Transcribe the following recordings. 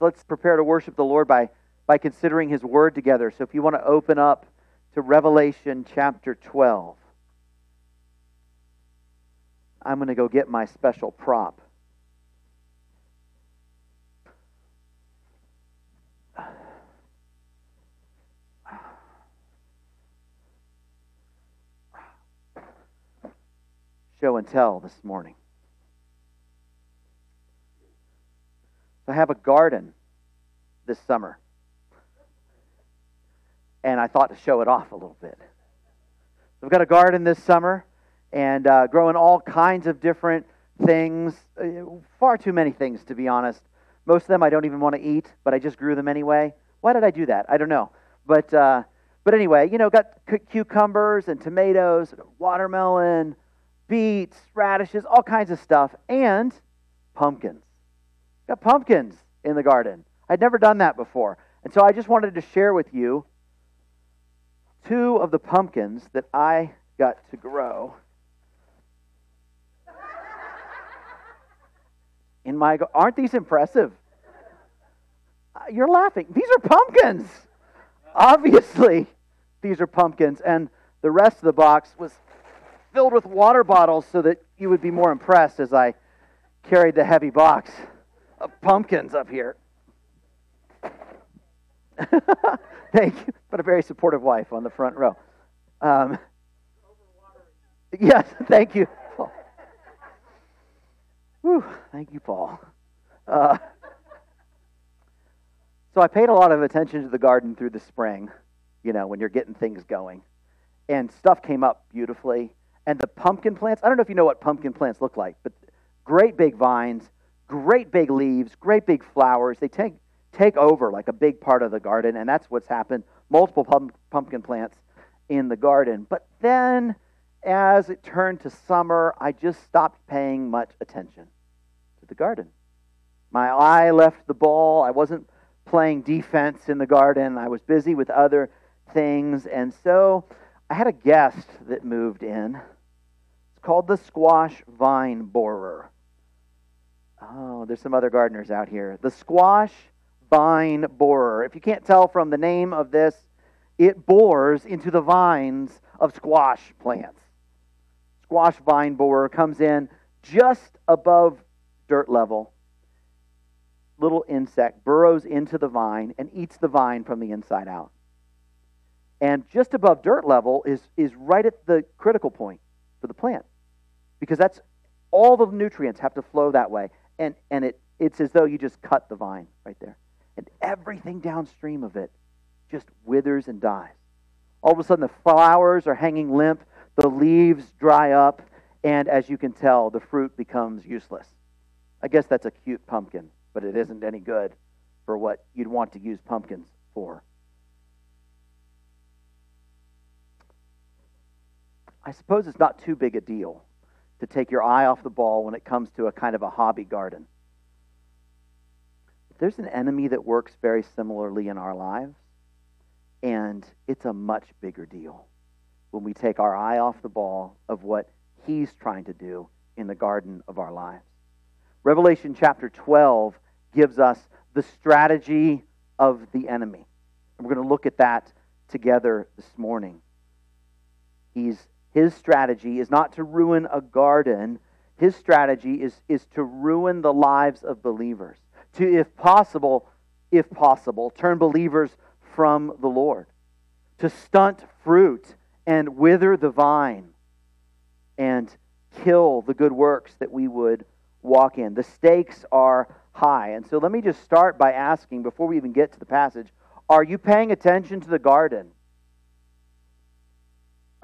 Let's prepare to worship the Lord by, by considering His Word together. So if you want to open up to Revelation chapter 12, I'm going to go get my special prop. Show and tell this morning. I have a garden this summer. And I thought to show it off a little bit. So I've got a garden this summer and uh, growing all kinds of different things. Uh, far too many things, to be honest. Most of them I don't even want to eat, but I just grew them anyway. Why did I do that? I don't know. But, uh, but anyway, you know, got c- cucumbers and tomatoes, watermelon, beets, radishes, all kinds of stuff, and pumpkins. Got pumpkins in the garden. I'd never done that before. And so I just wanted to share with you two of the pumpkins that I got to grow in my aren't these impressive? Uh, you're laughing. These are pumpkins. Obviously, these are pumpkins and the rest of the box was filled with water bottles so that you would be more impressed as I carried the heavy box pumpkins up here. Thank you. But a very supportive wife on the front row. Um, yes, thank you. Paul. Whew, thank you, Paul. Uh, so I paid a lot of attention to the garden through the spring, you know, when you're getting things going. And stuff came up beautifully. And the pumpkin plants, I don't know if you know what pumpkin plants look like, but great big vines, great big leaves, great big flowers. They take, take over like a big part of the garden, and that's what's happened. Multiple pump, pumpkin plants in the garden. But then, as it turned to summer, I just stopped paying much attention to the garden. My eye left the ball. I wasn't playing defense in the garden. I was busy with other things. And so I had a guest that moved in. It's called the squash vine borer. Oh, there's some other gardeners out here. The squash vine borer. If you can't tell from the name of this, it bores into the vines of squash plants. Squash vine borer comes in just above dirt level. Little insect burrows into the vine and eats the vine from the inside out. And just above dirt level is, is right at the critical point for the plant because that's all the nutrients have to flow that way and, and it, it's as though you just cut the vine right there. And everything downstream of it just withers and dies. All of a sudden, the flowers are hanging limp, the leaves dry up, and as you can tell, the fruit becomes useless. I guess that's a cute pumpkin, but it isn't any good for what you'd want to use pumpkins for. I suppose it's not too big a deal to take your eye off the ball when it comes to a kind of a hobby garden. But there's an enemy that works very similarly in our lives, and it's a much bigger deal when we take our eye off the ball of what he's trying to do in the garden of our lives. Revelation chapter 12 gives us the strategy of the enemy. And we're going to look at that together this morning. He's his strategy is not to ruin a garden. His strategy is, is to ruin the lives of believers. To, if possible, if possible, turn believers from the Lord. To stunt fruit and wither the vine and kill the good works that we would walk in. The stakes are high. And so let me just start by asking, before we even get to the passage, are you paying attention to the garden?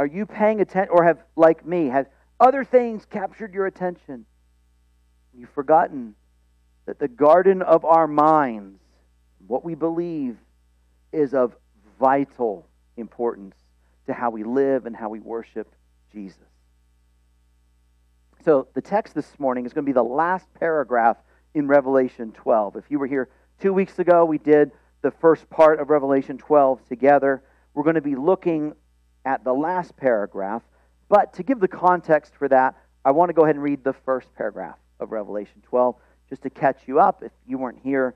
Are you paying attention, or have, like me, have other things captured your attention? You've forgotten that the garden of our minds, what we believe, is of vital importance to how we live and how we worship Jesus. So, the text this morning is going to be the last paragraph in Revelation 12. If you were here two weeks ago, we did the first part of Revelation 12 together. We're going to be looking at the last paragraph. But to give the context for that, I want to go ahead and read the first paragraph of Revelation 12 just to catch you up if you weren't here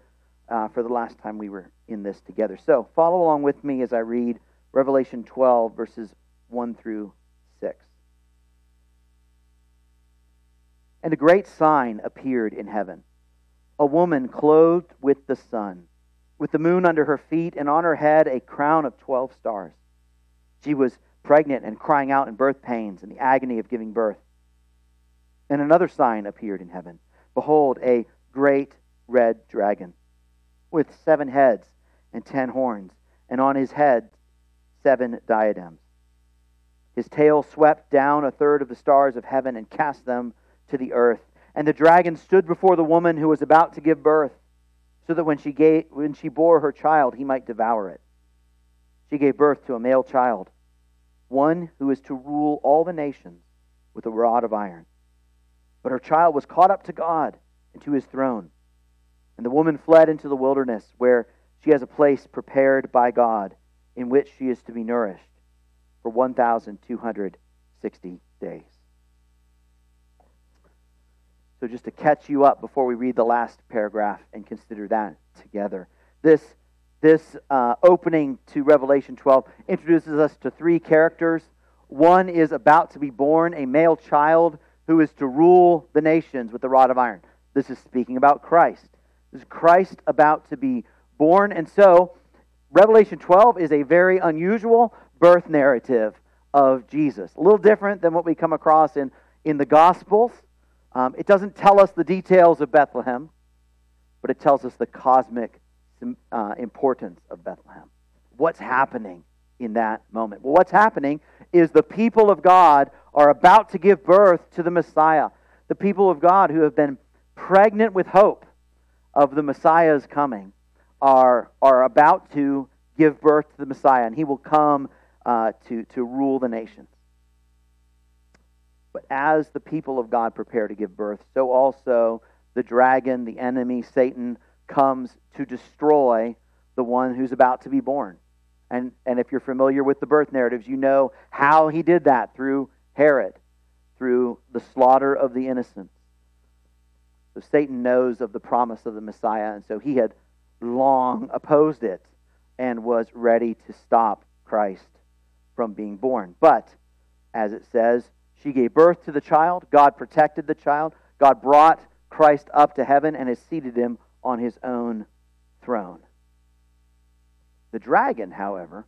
uh, for the last time we were in this together. So follow along with me as I read Revelation 12, verses 1 through 6. And a great sign appeared in heaven a woman clothed with the sun, with the moon under her feet, and on her head a crown of 12 stars. She was pregnant and crying out in birth pains and the agony of giving birth. And another sign appeared in heaven Behold, a great red dragon with seven heads and ten horns, and on his head seven diadems. His tail swept down a third of the stars of heaven and cast them to the earth. And the dragon stood before the woman who was about to give birth, so that when she, gave, when she bore her child, he might devour it. She gave birth to a male child, one who is to rule all the nations with a rod of iron. But her child was caught up to God and to his throne. And the woman fled into the wilderness, where she has a place prepared by God in which she is to be nourished for 1,260 days. So, just to catch you up before we read the last paragraph and consider that together. This, this uh, opening to Revelation 12 introduces us to three characters. One is about to be born, a male child who is to rule the nations with the rod of iron. This is speaking about Christ. This is Christ about to be born. And so, Revelation 12 is a very unusual birth narrative of Jesus. A little different than what we come across in, in the Gospels. Um, it doesn't tell us the details of Bethlehem, but it tells us the cosmic uh, importance of Bethlehem. What's happening in that moment? Well, what's happening is the people of God are about to give birth to the Messiah. The people of God who have been pregnant with hope of the Messiah's coming are, are about to give birth to the Messiah, and he will come uh, to, to rule the nations. But as the people of God prepare to give birth, so also the dragon, the enemy, Satan, comes to destroy the one who's about to be born. And, and if you're familiar with the birth narratives, you know how he did that through Herod, through the slaughter of the innocents. So Satan knows of the promise of the Messiah, and so he had long opposed it and was ready to stop Christ from being born. But, as it says, she gave birth to the child. God protected the child. God brought Christ up to heaven and has seated him on his own throne. The dragon, however,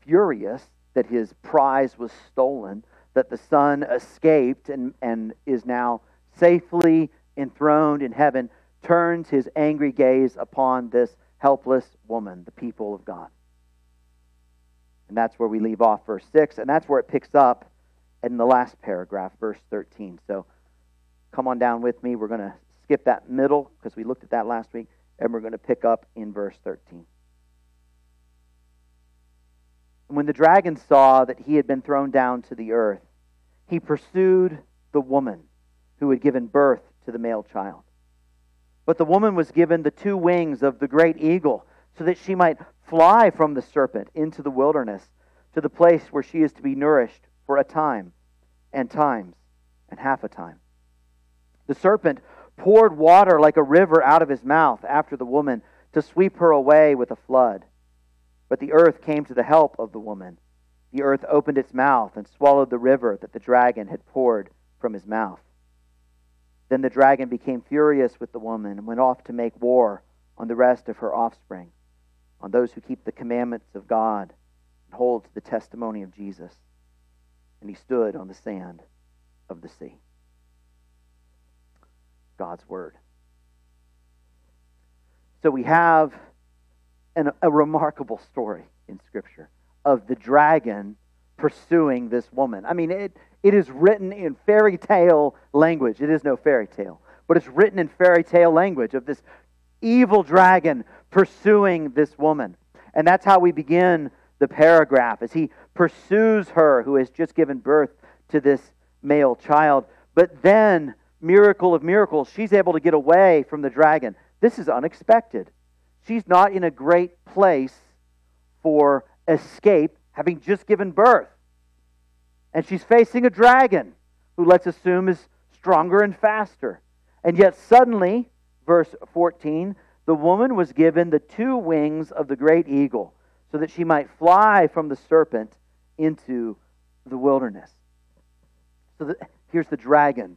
furious that his prize was stolen, that the Son escaped and, and is now safely enthroned in heaven, turns his angry gaze upon this helpless woman, the people of God. And that's where we leave off verse 6, and that's where it picks up in the last paragraph, verse 13. So come on down with me. We're going to skip that middle because we looked at that last week, and we're going to pick up in verse 13. When the dragon saw that he had been thrown down to the earth, he pursued the woman who had given birth to the male child. But the woman was given the two wings of the great eagle, so that she might fly from the serpent into the wilderness, to the place where she is to be nourished for a time, and times, and half a time. The serpent poured water like a river out of his mouth after the woman to sweep her away with a flood. But the earth came to the help of the woman. The earth opened its mouth and swallowed the river that the dragon had poured from his mouth. Then the dragon became furious with the woman and went off to make war on the rest of her offspring, on those who keep the commandments of God and hold to the testimony of Jesus. And he stood on the sand of the sea. God's Word. So we have an, a remarkable story in Scripture of the dragon pursuing this woman. I mean, it, it is written in fairy tale language. It is no fairy tale, but it's written in fairy tale language of this evil dragon pursuing this woman. And that's how we begin the paragraph as he pursues her who has just given birth to this male child. But then, miracle of miracles, she's able to get away from the dragon. This is unexpected. She's not in a great place for escape, having just given birth. And she's facing a dragon who, let's assume, is stronger and faster. And yet, suddenly, Verse 14 The woman was given the two wings of the great eagle, so that she might fly from the serpent into the wilderness. So the, here's the dragon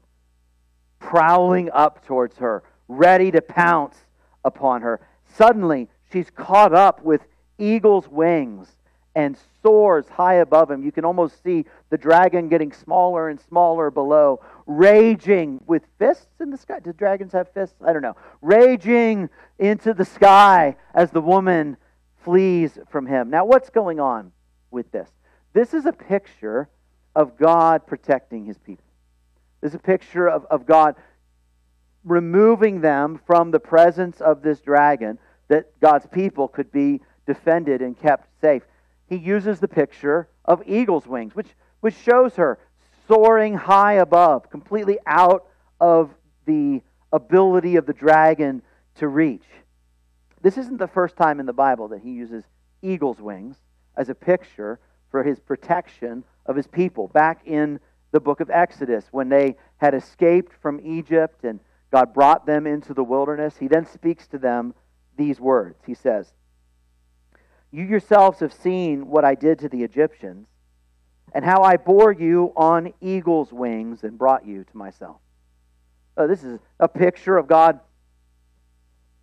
prowling up towards her, ready to pounce upon her. Suddenly, she's caught up with eagle's wings and soars high above him. You can almost see the dragon getting smaller and smaller below, raging with fists in the sky. Do dragons have fists? I don't know. Raging into the sky as the woman flees from him. Now, what's going on with this? This is a picture of God protecting his people. This is a picture of, of God removing them from the presence of this dragon that God's people could be defended and kept safe. He uses the picture of eagle's wings, which, which shows her soaring high above, completely out of the ability of the dragon to reach. This isn't the first time in the Bible that he uses eagle's wings as a picture for his protection of his people. Back in the book of Exodus, when they had escaped from Egypt and God brought them into the wilderness, he then speaks to them these words. He says, You yourselves have seen what I did to the Egyptians, and how I bore you on eagle's wings and brought you to myself. Uh, this is a picture of God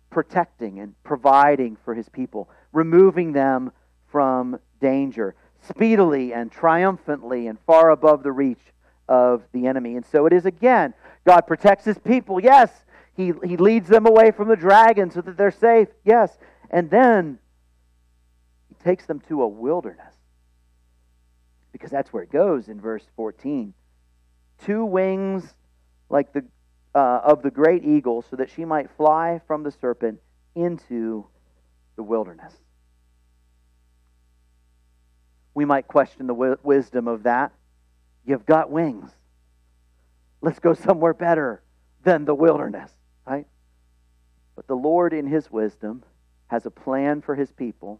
protecting and providing for his people, removing them from danger, speedily and triumphantly and far above the reach of the enemy. And so it is again God protects his people. Yes. He, he leads them away from the dragon so that they're safe. Yes. And then he takes them to a wilderness. Because that's where it goes in verse 14. Two wings like the uh, of the great eagle, so that she might fly from the serpent into the wilderness. We might question the wisdom of that. You've got wings. Let's go somewhere better than the wilderness, right? But the Lord, in His wisdom, has a plan for His people,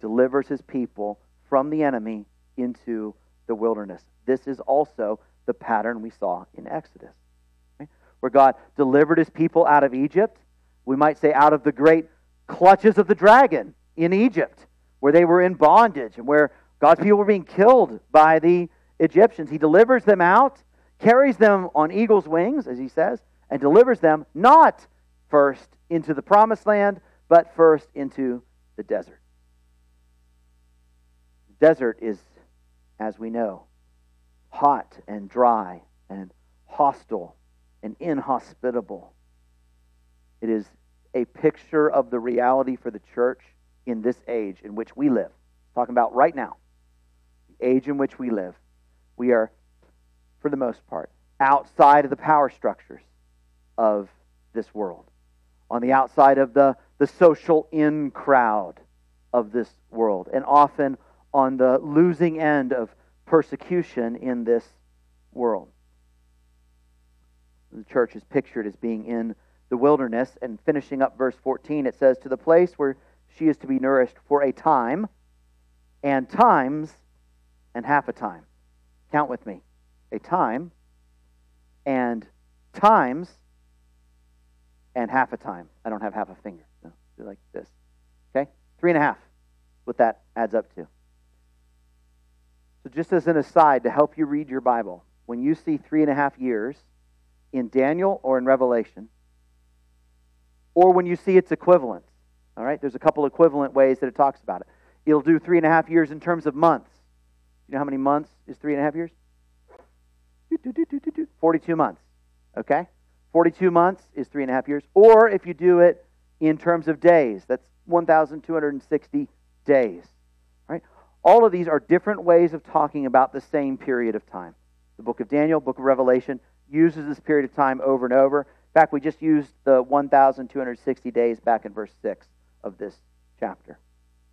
delivers His people from the enemy into the wilderness. This is also the pattern we saw in Exodus, right? where God delivered His people out of Egypt. We might say out of the great clutches of the dragon in Egypt, where they were in bondage and where God's people were being killed by the Egyptians. He delivers them out carries them on eagle's wings, as he says, and delivers them not first into the promised land, but first into the desert. The desert is, as we know, hot and dry and hostile and inhospitable. It is a picture of the reality for the church in this age in which we live. Talking about right now, the age in which we live. We are for the most part, outside of the power structures of this world, on the outside of the, the social in crowd of this world, and often on the losing end of persecution in this world. The church is pictured as being in the wilderness, and finishing up verse 14, it says, To the place where she is to be nourished for a time, and times, and half a time. Count with me a time and times and half a time. I don't have half a finger. Do like this. Okay? Three and a half. What that adds up to. So, just as an aside to help you read your Bible, when you see three and a half years in Daniel or in Revelation, or when you see its equivalent, all right, there's a couple equivalent ways that it talks about it. It'll do three and a half years in terms of months. You know how many months is three and a half years? 42 months. Okay? 42 months is three and a half years. Or if you do it in terms of days, that's 1,260 days. Right? All of these are different ways of talking about the same period of time. The book of Daniel, book of Revelation uses this period of time over and over. In fact, we just used the 1,260 days back in verse 6 of this chapter.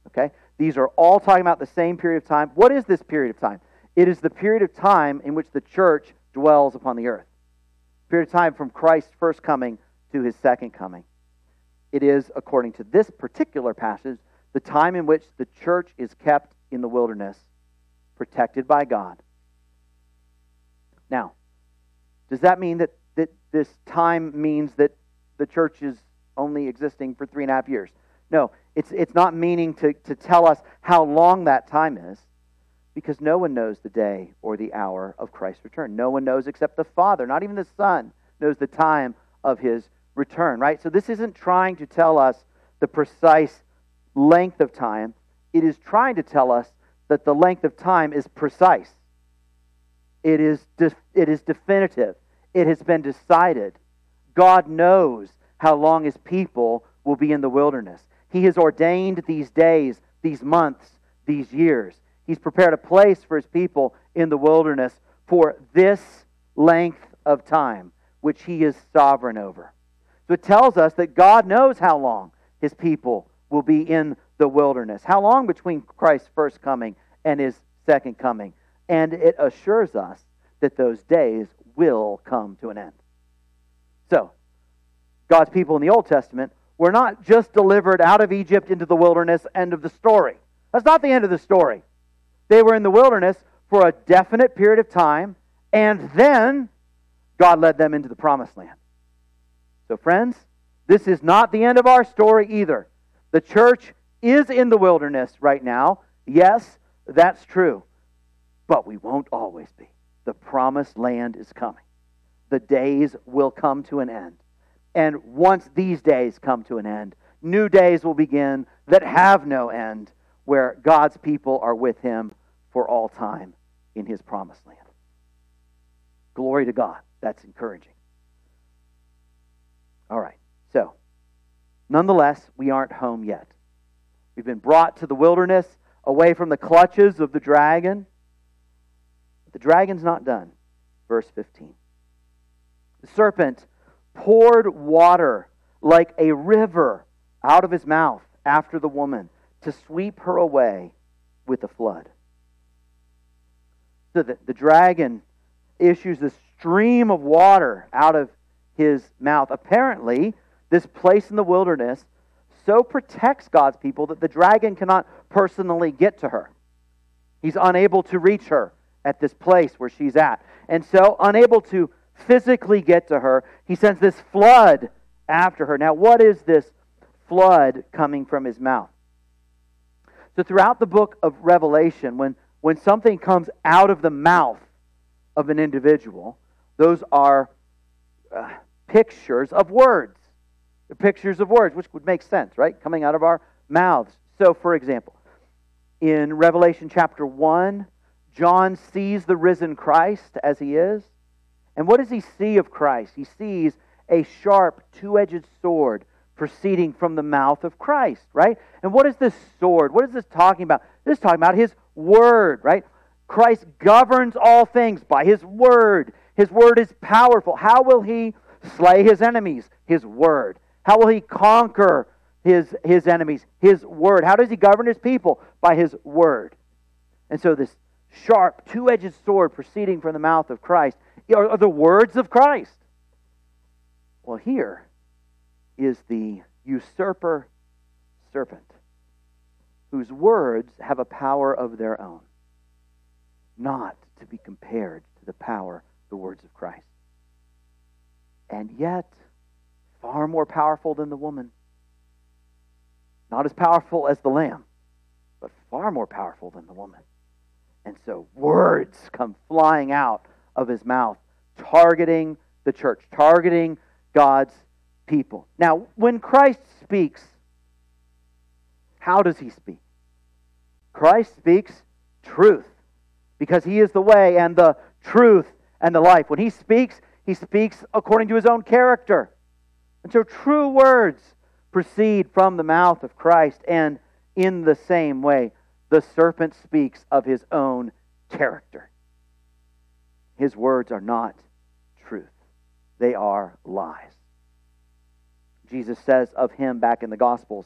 Okay? These are all talking about the same period of time. What is this period of time? It is the period of time in which the church dwells upon the earth. Period of time from Christ's first coming to his second coming. It is, according to this particular passage, the time in which the church is kept in the wilderness, protected by God. Now, does that mean that, that this time means that the church is only existing for three and a half years. No, it's, it's not meaning to, to tell us how long that time is because no one knows the day or the hour of Christ's return. No one knows except the Father, not even the Son knows the time of his return, right? So this isn't trying to tell us the precise length of time. It is trying to tell us that the length of time is precise. It is, de- it is definitive. It has been decided. God knows how long his people will be in the wilderness. He has ordained these days, these months, these years. He's prepared a place for his people in the wilderness for this length of time, which he is sovereign over. So it tells us that God knows how long his people will be in the wilderness, how long between Christ's first coming and his second coming. And it assures us that those days will come to an end. So, God's people in the Old Testament were not just delivered out of Egypt into the wilderness, end of the story. That's not the end of the story. They were in the wilderness for a definite period of time, and then God led them into the promised land. So, friends, this is not the end of our story either. The church is in the wilderness right now. Yes, that's true. But we won't always be. The promised land is coming. The days will come to an end. And once these days come to an end, new days will begin that have no end, where God's people are with him for all time in his promised land. Glory to God. That's encouraging. All right. So, nonetheless, we aren't home yet. We've been brought to the wilderness away from the clutches of the dragon. But the dragon's not done. Verse 15. The serpent poured water like a river out of his mouth after the woman to sweep her away with a flood. So the, the dragon issues a stream of water out of his mouth. Apparently, this place in the wilderness so protects God's people that the dragon cannot personally get to her. He's unable to reach her at this place where she's at. And so, unable to physically get to her, he sends this flood after her. Now, what is this flood coming from his mouth? So, throughout the book of Revelation, when, when something comes out of the mouth of an individual, those are uh, pictures of words. The pictures of words, which would make sense, right? Coming out of our mouths. So, for example, in Revelation chapter 1, John sees the risen Christ as he is. And what does he see of Christ? He sees a sharp, two edged sword proceeding from the mouth of Christ, right? And what is this sword? What is this talking about? This is talking about his word, right? Christ governs all things by his word. His word is powerful. How will he slay his enemies? His word. How will he conquer his, his enemies? His word. How does he govern his people? By his word. And so, this sharp, two edged sword proceeding from the mouth of Christ are, the words of Christ. Well, here is the usurper serpent, whose words have a power of their own, not to be compared to the power the words of Christ. And yet, far more powerful than the woman. Not as powerful as the lamb, but far more powerful than the woman. And so words come flying out of his mouth, targeting the church, targeting God's people. Now, when Christ speaks, how does he speak? Christ speaks truth because he is the way and the truth and the life. When he speaks, he speaks according to his own character. And so true words proceed from the mouth of Christ, and in the same way, the serpent speaks of his own character. His words are not truth, they are lies. Jesus says of him back in the Gospels,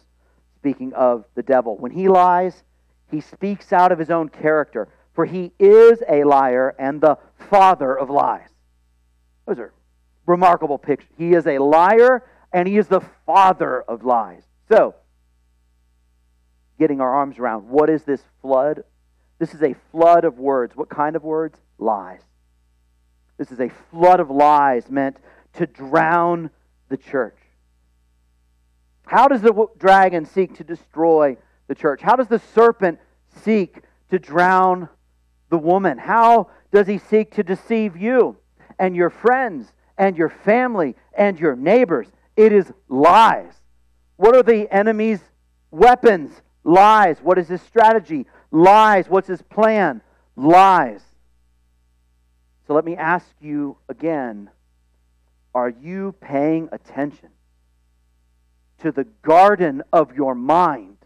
speaking of the devil, when he lies, he speaks out of his own character, for he is a liar and the father of lies. Those are remarkable pictures. He is a liar and he is the father of lies. So, getting our arms around what is this flood? This is a flood of words. What kind of words? Lies. This is a flood of lies meant to drown the church. How does the dragon seek to destroy the church? How does the serpent seek to drown the woman? How does he seek to deceive you and your friends and your family and your neighbors? It is lies. What are the enemy's weapons? Lies. What is his strategy? Lies. What's his plan? Lies. So let me ask you again are you paying attention to the garden of your mind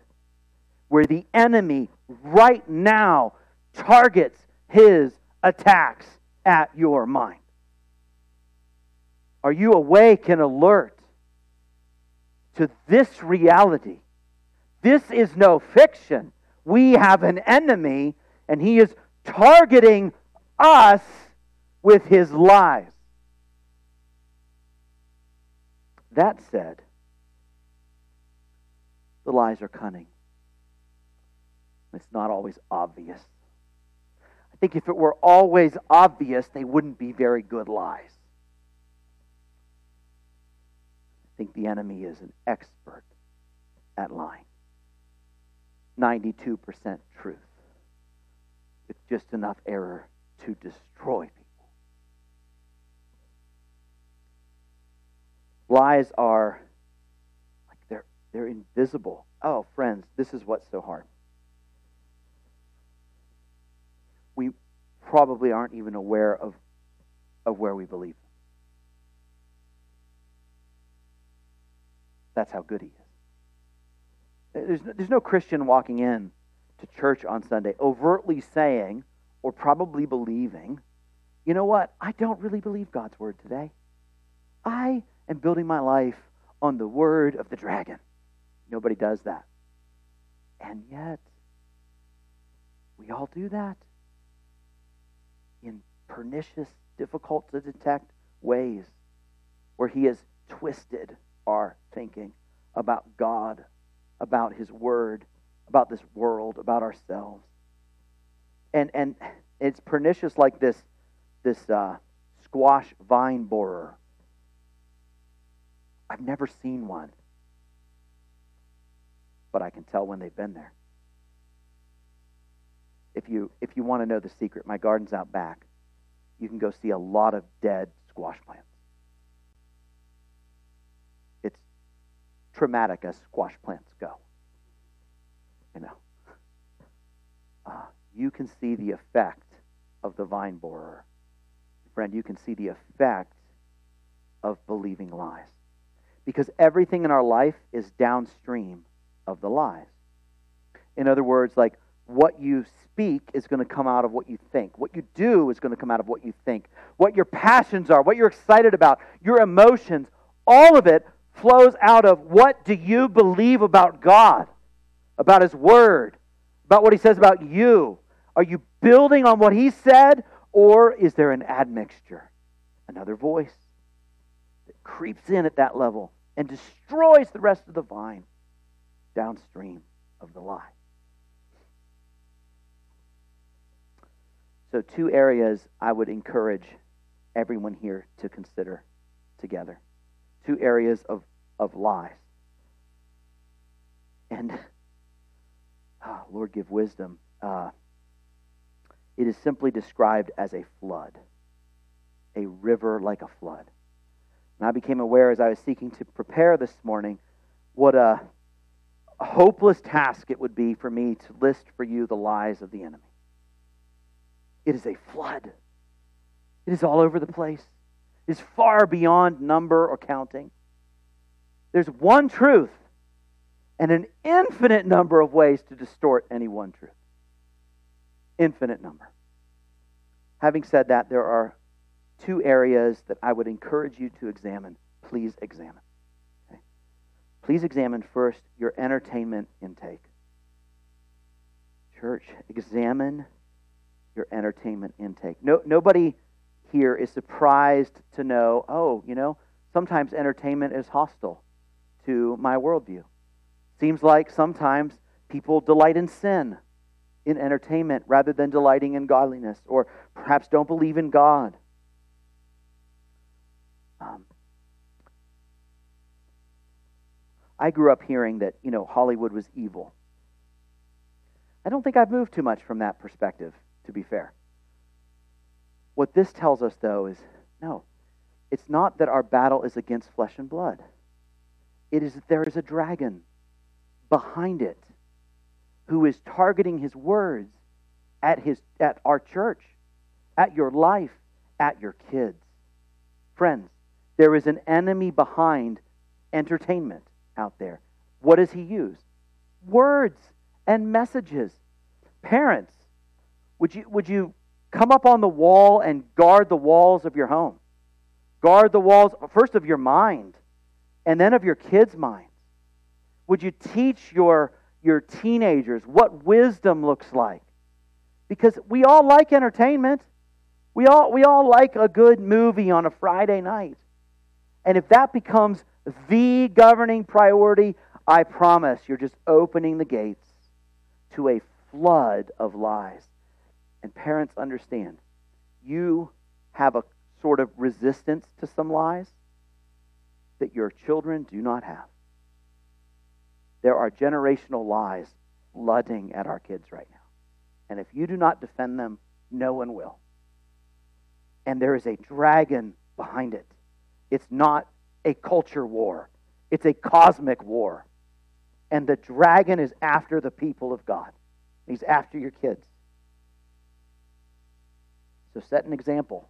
where the enemy right now targets his attacks at your mind? Are you awake and alert to this reality? This is no fiction. We have an enemy, and he is targeting us with his lies. That said, the lies are cunning. It's not always obvious. I think if it were always obvious, they wouldn't be very good lies. I think the enemy is an expert at lying. 92% truth, with just enough error to destroy people. Lies are like they're they're invisible. Oh, friends, this is what's so hard. We probably aren't even aware of of where we believe. That's how good he is. There's, there's no Christian walking in to church on Sunday overtly saying or probably believing, you know what? I don't really believe God's word today. I am building my life on the word of the dragon. Nobody does that. And yet, we all do that in pernicious, difficult to detect ways where he has twisted our thinking about God, about his word, about this world, about ourselves. And and it's pernicious like this this uh, squash vine borer I've never seen one, but I can tell when they've been there. If you if you want to know the secret, my garden's out back. You can go see a lot of dead squash plants. It's traumatic as squash plants go. You know, uh, you can see the effect of the vine borer. Friend, you can see the effect of believing lies because everything in our life is downstream of the lies. In other words, like what you speak is going to come out of what you think. What you do is going to come out of what you think. What your passions are, what you're excited about, your emotions, all of it flows out of what do you believe about God, about His Word, about what He says about you. Are you building on what He said, or is there an admixture? Another voice creeps in at that level and destroys the rest of the vine downstream of the lie. So, two areas I would encourage everyone here to consider together. Two areas of, of lies. And, oh, Lord, give wisdom. Uh, it is simply described as a flood, a river like a flood. And I became aware as I was seeking to prepare this morning what a hopeless task it would be for me to list for you the lies of the enemy. It is a flood, it is all over the place, it is far beyond number or counting. There's one truth and an infinite number of ways to distort any one truth. Infinite number. Having said that, there are two areas that I would encourage you to examine. Please examine. Okay? Please examine first your entertainment intake. Church, examine your entertainment intake. No, nobody here is surprised to know, oh, you know, sometimes entertainment is hostile to my worldview. Seems like sometimes people delight in sin in entertainment rather than delighting in godliness, or perhaps don't believe in God. Um, I grew up hearing that, you know, Hollywood was evil. I don't think I've moved too much from that perspective, to be fair. What this tells us, though, is no, it's not that our battle is against flesh and blood. It is that there is a dragon behind it who is targeting his words at, his, at our church, at your life, at your kids. Friends, there is an enemy behind entertainment out there. What does he use? Words and messages. Parents, would you, would you come up on the wall and guard the walls of your home? Guard the walls, first of your mind, and then of your kids' minds. Would you teach your, your teenagers what wisdom looks like? Because we all like entertainment. We all, we all like a good movie on a Friday night. And if that becomes the governing priority, I promise you're just opening the gates to a flood of lies. And parents understand you have a sort of resistance to some lies that your children do not have. There are generational lies flooding at our kids right now. And if you do not defend them, no one will. And there is a dragon behind it. It's not a culture war, it's a cosmic war. And the dragon is after the people of God, he's after your kids. So set an example.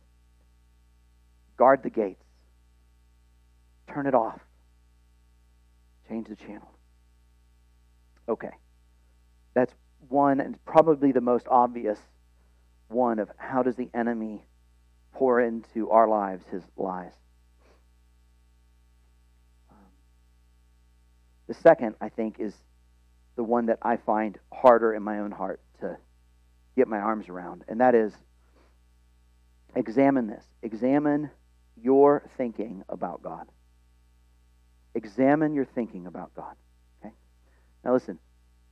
Guard the gates. Turn it off. Change the channel. Okay. That's one and probably the most obvious one of how does the enemy pour into our lives his lies. The second, I think, is the one that I find harder in my own heart to get my arms around, and that is examine this. Examine your thinking about God. Examine your thinking about God. Okay? Now, listen,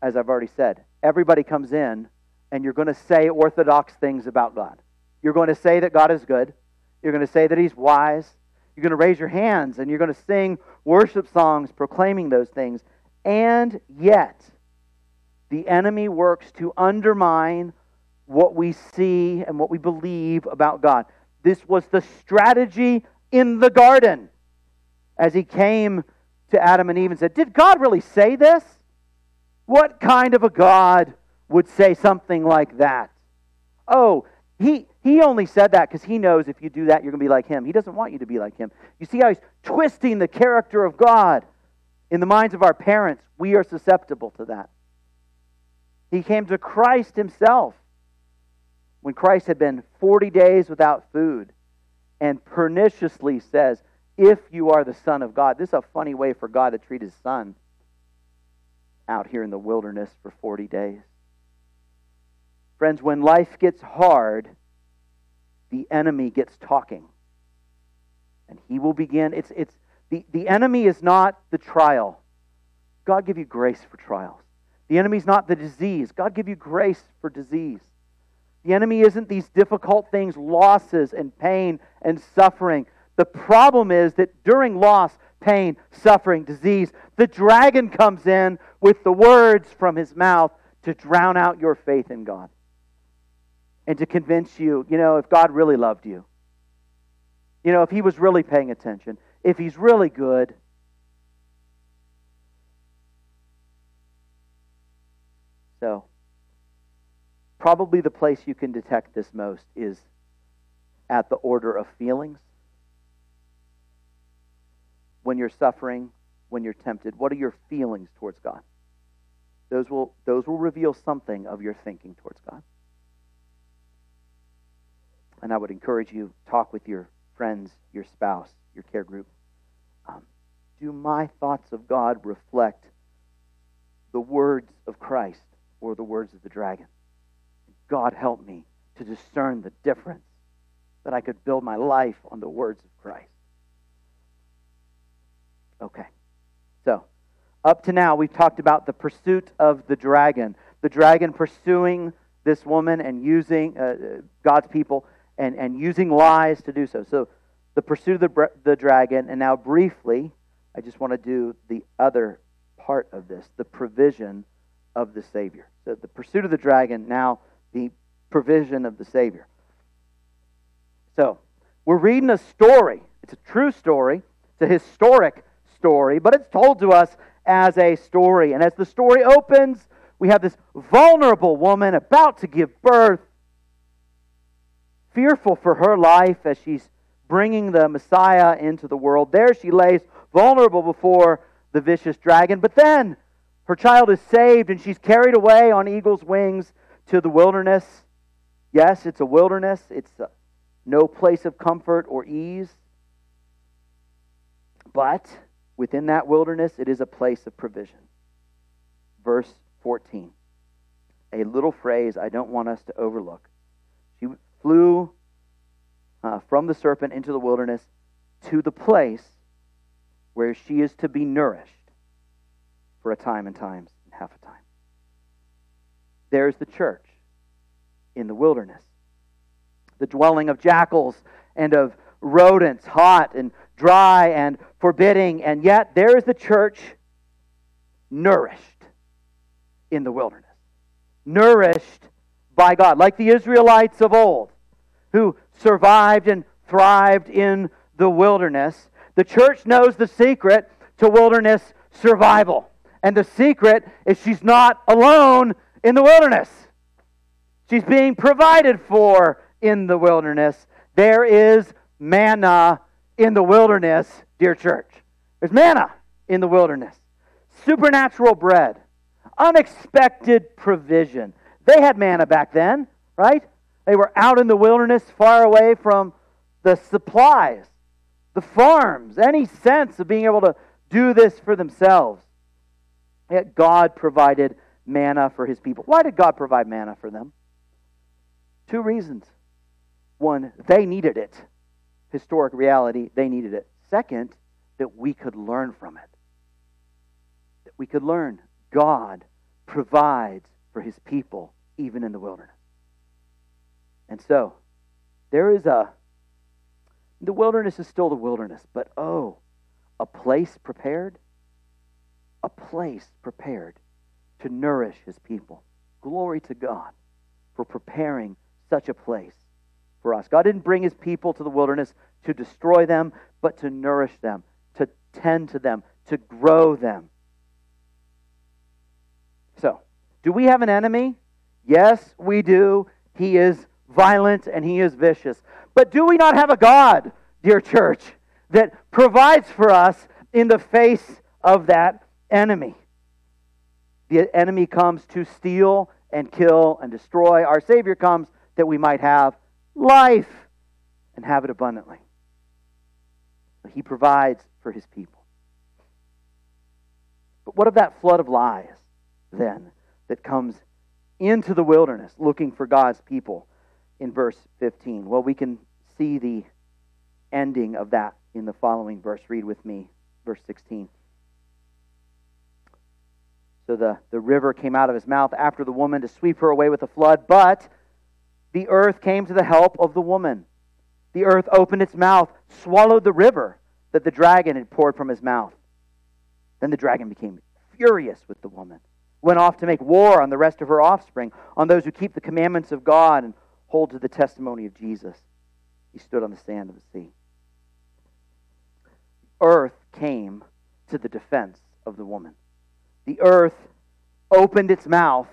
as I've already said, everybody comes in and you're going to say orthodox things about God. You're going to say that God is good. You're going to say that He's wise. You're going to raise your hands and you're going to sing worship songs proclaiming those things. And yet, the enemy works to undermine what we see and what we believe about God. This was the strategy in the garden as he came to Adam and Eve and said, Did God really say this? What kind of a God would say something like that? Oh, he, he only said that because he knows if you do that, you're going to be like him. He doesn't want you to be like him. You see how he's twisting the character of God in the minds of our parents. We are susceptible to that. He came to Christ himself when Christ had been 40 days without food and perniciously says, If you are the Son of God. This is a funny way for God to treat his son out here in the wilderness for 40 days. Friends, when life gets hard, the enemy gets talking. And he will begin. It's, it's, the, the enemy is not the trial. God give you grace for trials. The enemy is not the disease. God give you grace for disease. The enemy isn't these difficult things, losses and pain and suffering. The problem is that during loss, pain, suffering, disease, the dragon comes in with the words from his mouth to drown out your faith in God and to convince you, you know, if God really loved you, you know, if He was really paying attention, if He's really good. So, probably the place you can detect this most is at the order of feelings. When you're suffering, when you're tempted, what are your feelings towards God? Those will, those will reveal something of your thinking towards God. And I would encourage you to talk with your friends, your spouse, your care group. Um, do my thoughts of God reflect the words of Christ or the words of the dragon? God help me to discern the difference, that I could build my life on the words of Christ. Okay. So, up to now, we've talked about the pursuit of the dragon. The dragon pursuing this woman and using uh, God's people and, and using lies to do so. So the pursuit of the, the dragon, and now briefly, I just want to do the other part of this the provision of the Savior. So the pursuit of the dragon, now the provision of the Savior. So we're reading a story. It's a true story, it's a historic story, but it's told to us as a story. And as the story opens, we have this vulnerable woman about to give birth, fearful for her life as she's bringing the Messiah into the world. There she lays, vulnerable before the vicious dragon. But then her child is saved and she's carried away on eagle's wings to the wilderness. Yes, it's a wilderness, it's a, no place of comfort or ease. But within that wilderness, it is a place of provision. Verse 14. A little phrase I don't want us to overlook. Flew uh, from the serpent into the wilderness to the place where she is to be nourished for a time and times and half a time. There's the church in the wilderness, the dwelling of jackals and of rodents, hot and dry and forbidding, and yet there is the church nourished in the wilderness, nourished by God, like the Israelites of old, who survived and thrived in the wilderness. The church knows the secret to wilderness survival. And the secret is she's not alone in the wilderness. She's being provided for in the wilderness. There is manna in the wilderness, dear church. There's manna in the wilderness. Supernatural bread. Unexpected provision. They had manna back then, right? They were out in the wilderness, far away from the supplies, the farms, any sense of being able to do this for themselves. Yet God provided manna for his people. Why did God provide manna for them? Two reasons. One, they needed it. Historic reality, they needed it. Second, that we could learn from it. That we could learn. God provides for his people even in the wilderness. And so, there is a, the wilderness is still the wilderness, but oh, a place prepared a place prepared to nourish his people. Glory to God for preparing such a place for us. God didn't bring his people to the wilderness to destroy them, but to nourish them, to tend to them, to grow them. So, do we have an enemy? Yes, we do. He is violent and he is vicious. But do we not have a God, dear church, that provides for us in the face of that enemy. The enemy comes to steal and kill and destroy. Our Savior comes that we might have life and have it abundantly. He provides for his people. But what of that flood of lies, then, that comes into the wilderness looking for God's people in verse 15? Well, we can see the ending of that in the following verse. Read with me, verse 16. So the, the river came out of his mouth after the woman to sweep her away with a flood. But the earth came to the help of the woman. The earth opened its mouth, swallowed the river that the dragon had poured from his mouth. Then the dragon became furious with the woman, went off to make war on the rest of her offspring, on those who keep the commandments of God and hold to the testimony of Jesus. He stood on the sand of the sea. Earth came to the defense of the woman the earth opened its mouth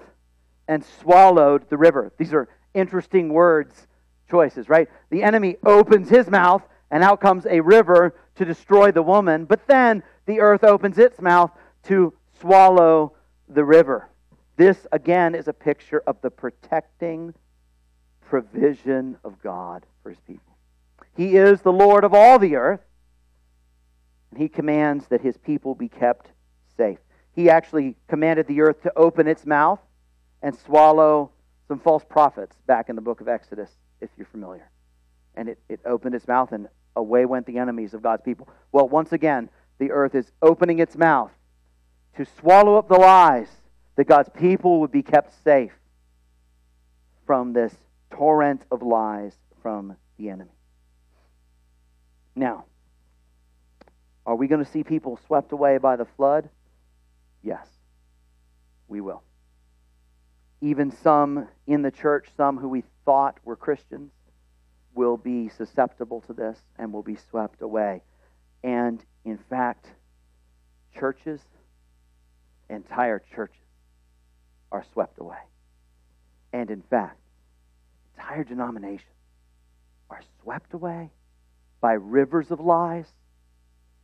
and swallowed the river. These are interesting words choices, right? The enemy opens his mouth, and out comes a river to destroy the woman. But then the earth opens its mouth to swallow the river. This, again, is a picture of the protecting provision of God for his people. He is the Lord of all the earth, and he commands that his people be kept safe he actually commanded the earth to open its mouth and swallow some false prophets back in the book of Exodus, if you're familiar. And it, it opened its mouth, and away went the enemies of God's people. Well, once again, the earth is opening its mouth to swallow up the lies that God's people would be kept safe from this torrent of lies from the enemy. Now, are we going to see people swept away by the flood? Yes, we will. Even some in the church, some who we thought were Christians, will be susceptible to this and will be swept away. And in fact, churches, entire churches, are swept away. And in fact, entire denominations are swept away by rivers of lies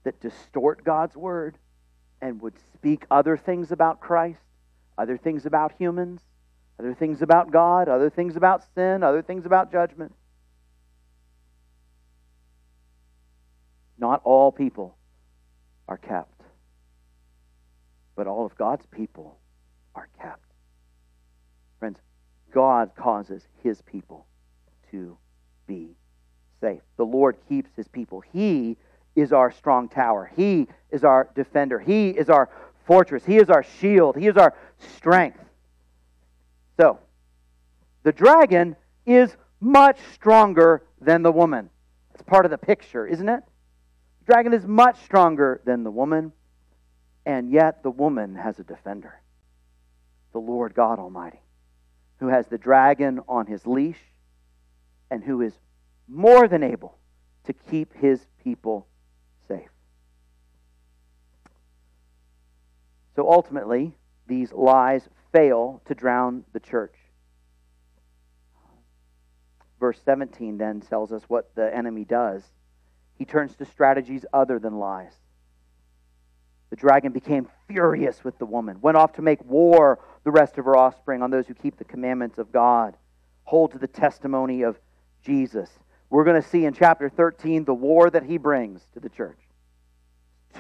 that distort God's word and would speak other things about Christ, other things about humans, other things about God, other things about sin, other things about judgment. Not all people are kept, but all of God's people are kept. God causes his people to be safe. The Lord keeps his people. He is our strong tower. He is our defender. He is our fortress. He is our shield. He is our strength. So, the dragon is much stronger than the woman. It's part of the picture, isn't it? The dragon is much stronger than the woman, and yet the woman has a defender the Lord God Almighty, who has the dragon on his leash and who is more than able to keep his people safe. So ultimately, these lies fail to drown the church. Verse 17 then tells us what the enemy does. He turns to strategies other than lies. The dragon became furious with the woman, went off to make war the rest of her offspring on those who keep the commandments of God, hold to the testimony of Jesus. We're going to see in chapter 13 the war that he brings to the church.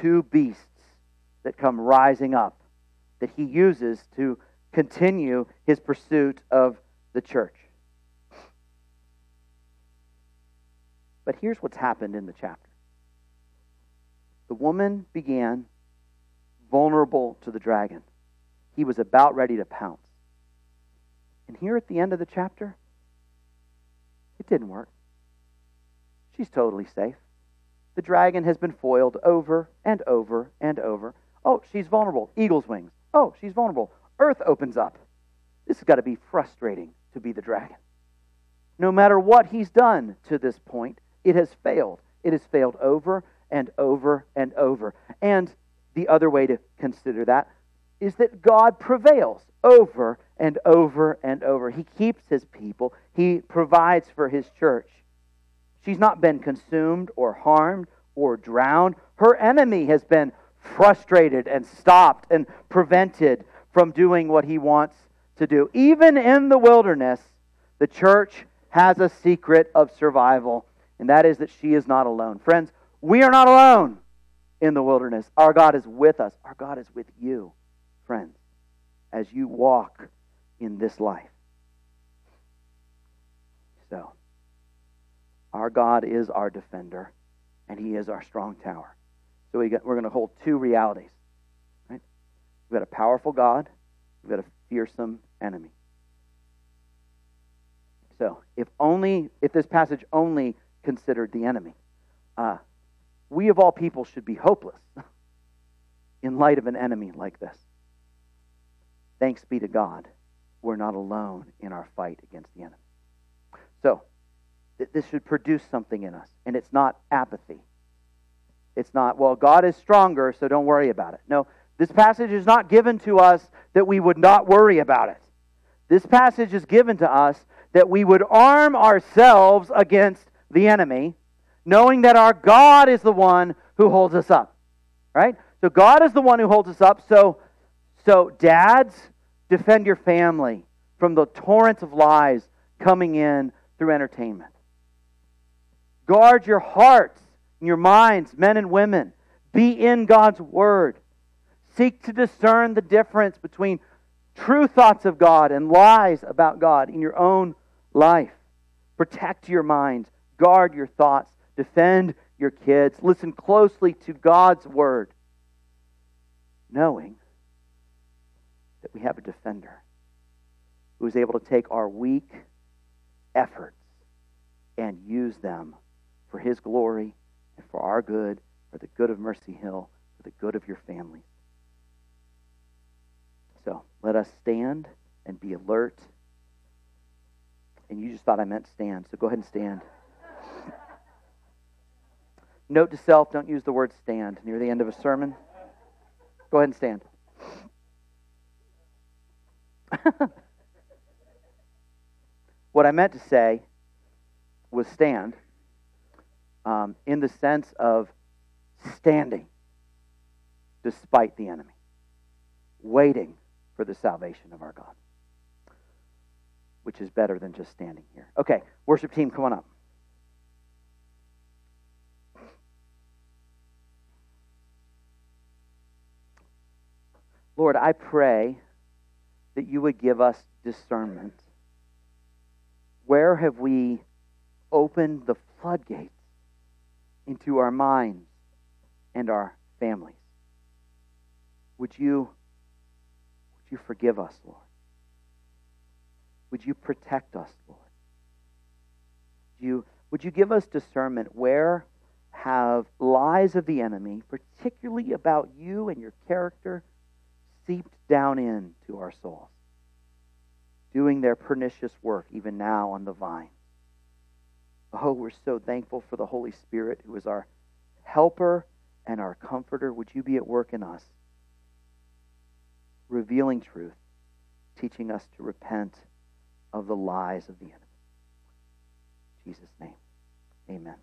Two beasts that come rising up that he uses to continue his pursuit of the church. But here's what's happened in the chapter the woman began vulnerable to the dragon. He was about ready to pounce. And here at the end of the chapter, it didn't work. She's totally safe. The dragon has been foiled over and over and over. Oh, she's vulnerable. Eagle's wings. Oh, she's vulnerable. Earth opens up. This has got to be frustrating to be the dragon. No matter what he's done to this point, it has failed. It has failed over and over and over. And the other way to consider that is that God prevails over and over and over. He keeps his people, he provides for his church. She's not been consumed or harmed or drowned. Her enemy has been frustrated and stopped and prevented from doing what he wants to do. Even in the wilderness, the church has a secret of survival, and that is that she is not alone. Friends, we are not alone in the wilderness. Our God is with us, our God is with you friends, as you walk in this life. So, our God is our defender, and He is our strong tower. So we got, we're going to hold two realities. Right? We've got a powerful God, we've got a fearsome enemy. So, if only if this passage only considered the enemy, uh, we of all people should be hopeless in light of an enemy like this. Thanks be to God, we're not alone in our fight against the enemy. So, th- this should produce something in us, and it's not apathy. It's not, well, God is stronger, so don't worry about it. No, this passage is not given to us that we would not worry about it. This passage is given to us that we would arm ourselves against the enemy, knowing that our God is the one who holds us up. Right? So God is the one who holds us up. So so, dads, defend your family from the torrent of lies coming in through entertainment. Guard your hearts and your minds, men and women. Be in God's Word. Seek to discern the difference between true thoughts of God and lies about God in your own life. Protect your minds. Guard your thoughts. Defend your kids. Listen closely to God's Word, knowing that we have a defender who is able to take our weak efforts and use them for his glory and for our good, for the good of Mercy Hill, for the good of your families. So let us stand and be alert. And you just thought I meant stand, so go ahead and stand. Note to self don't use the word stand near the end of a sermon. Go ahead and stand. what I meant to say was stand um, in the sense of standing despite the enemy, waiting for the salvation of our God, which is better than just standing here. Okay, worship team, come on up. Lord, I pray that you would give us discernment. Where have we opened the floodgates into our minds and our families? Would you, would you forgive us, Lord? Would you protect us, Lord? Would you, would you give us discernment where have lies of the enemy, particularly about you and your character, seeped down into our souls, doing their pernicious work even now on the vine. Oh, we're so thankful for the Holy Spirit who is our helper and our comforter. Would you be at work in us, revealing truth, teaching us to repent of the lies of the enemy? In Jesus' name, amen.